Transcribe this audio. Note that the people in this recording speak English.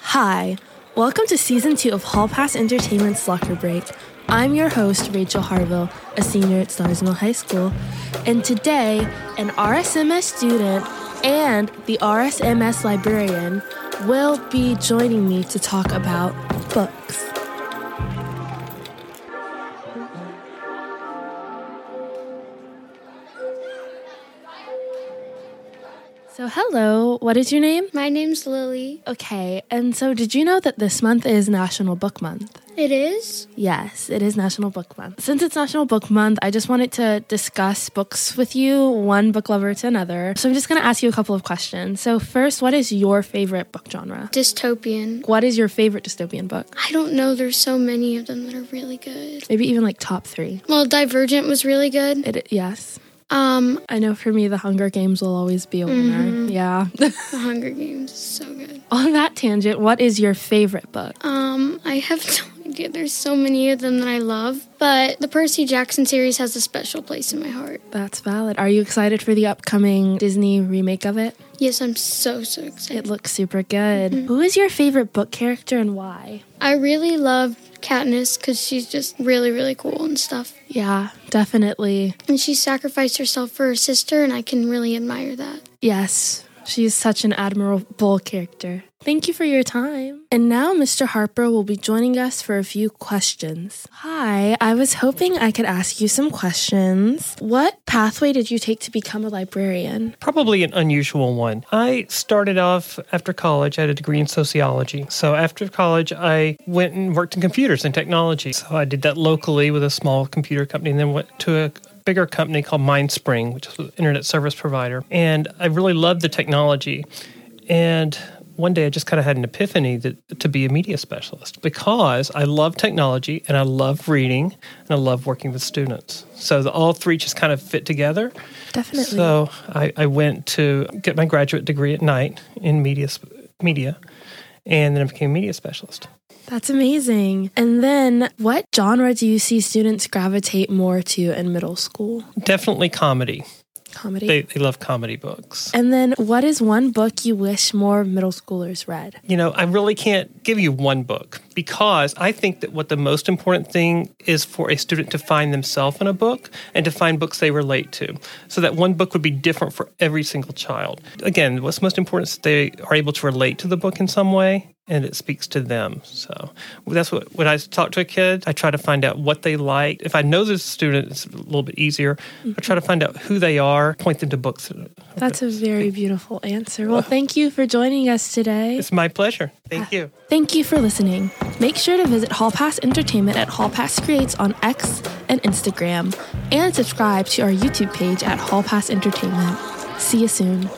Hi, welcome to season two of Hall Pass Entertainment's Locker Break. I'm your host, Rachel Harville, a senior at Starr's Mill High School, and today, an RSMS student and the RSMS librarian will be joining me to talk about books. So, hello, what is your name? My name's Lily. Okay, and so did you know that this month is National Book Month? It is? Yes, it is National Book Month. Since it's National Book Month, I just wanted to discuss books with you, one book lover to another. So I'm just going to ask you a couple of questions. So, first, what is your favorite book genre? Dystopian. What is your favorite dystopian book? I don't know. There's so many of them that are really good. Maybe even like top three. Well, Divergent was really good. It, yes. Um, I know for me, The Hunger Games will always be a winner. Yeah. The Hunger Games is so good. On that tangent, what is your favorite book? Um, I have no There's so many of them that I love, but the Percy Jackson series has a special place in my heart. That's valid. Are you excited for the upcoming Disney remake of it? Yes, I'm so, so excited. It looks super good. Mm-hmm. Who is your favorite book character and why? I really love Katniss because she's just really, really cool and stuff. Yeah, definitely. And she sacrificed herself for her sister, and I can really admire that. Yes, she's such an admirable character. Thank you for your time. And now Mr. Harper will be joining us for a few questions. Hi, I was hoping I could ask you some questions. What pathway did you take to become a librarian? Probably an unusual one. I started off after college, I had a degree in sociology. So after college, I went and worked in computers and technology. So I did that locally with a small computer company and then went to a bigger company called MindSpring, which is an internet service provider. And I really loved the technology. And one day I just kind of had an epiphany that, to be a media specialist because I love technology and I love reading and I love working with students. So the, all three just kind of fit together. Definitely. So I, I went to get my graduate degree at night in media, media, and then I became a media specialist. That's amazing. And then, what genre do you see students gravitate more to in middle school? Definitely comedy. Comedy. They, they love comedy books. and then, what is one book you wish more middle schoolers read? You know, I really can't give you one book because I think that what the most important thing is for a student to find themselves in a book and to find books they relate to. So that one book would be different for every single child. Again, what's most important is they are able to relate to the book in some way and it speaks to them. So that's what when I talk to a kid, I try to find out what they like. If I know this student, it's a little bit easier. I try to find out who they are, point them to books. That's a very beautiful answer. Well, thank you for joining us today. It's my pleasure. Thank uh, you. Thank you for listening. Make sure to visit Hall Pass Entertainment at Hall Pass Creates on X and Instagram, and subscribe to our YouTube page at Hall Pass Entertainment. See you soon.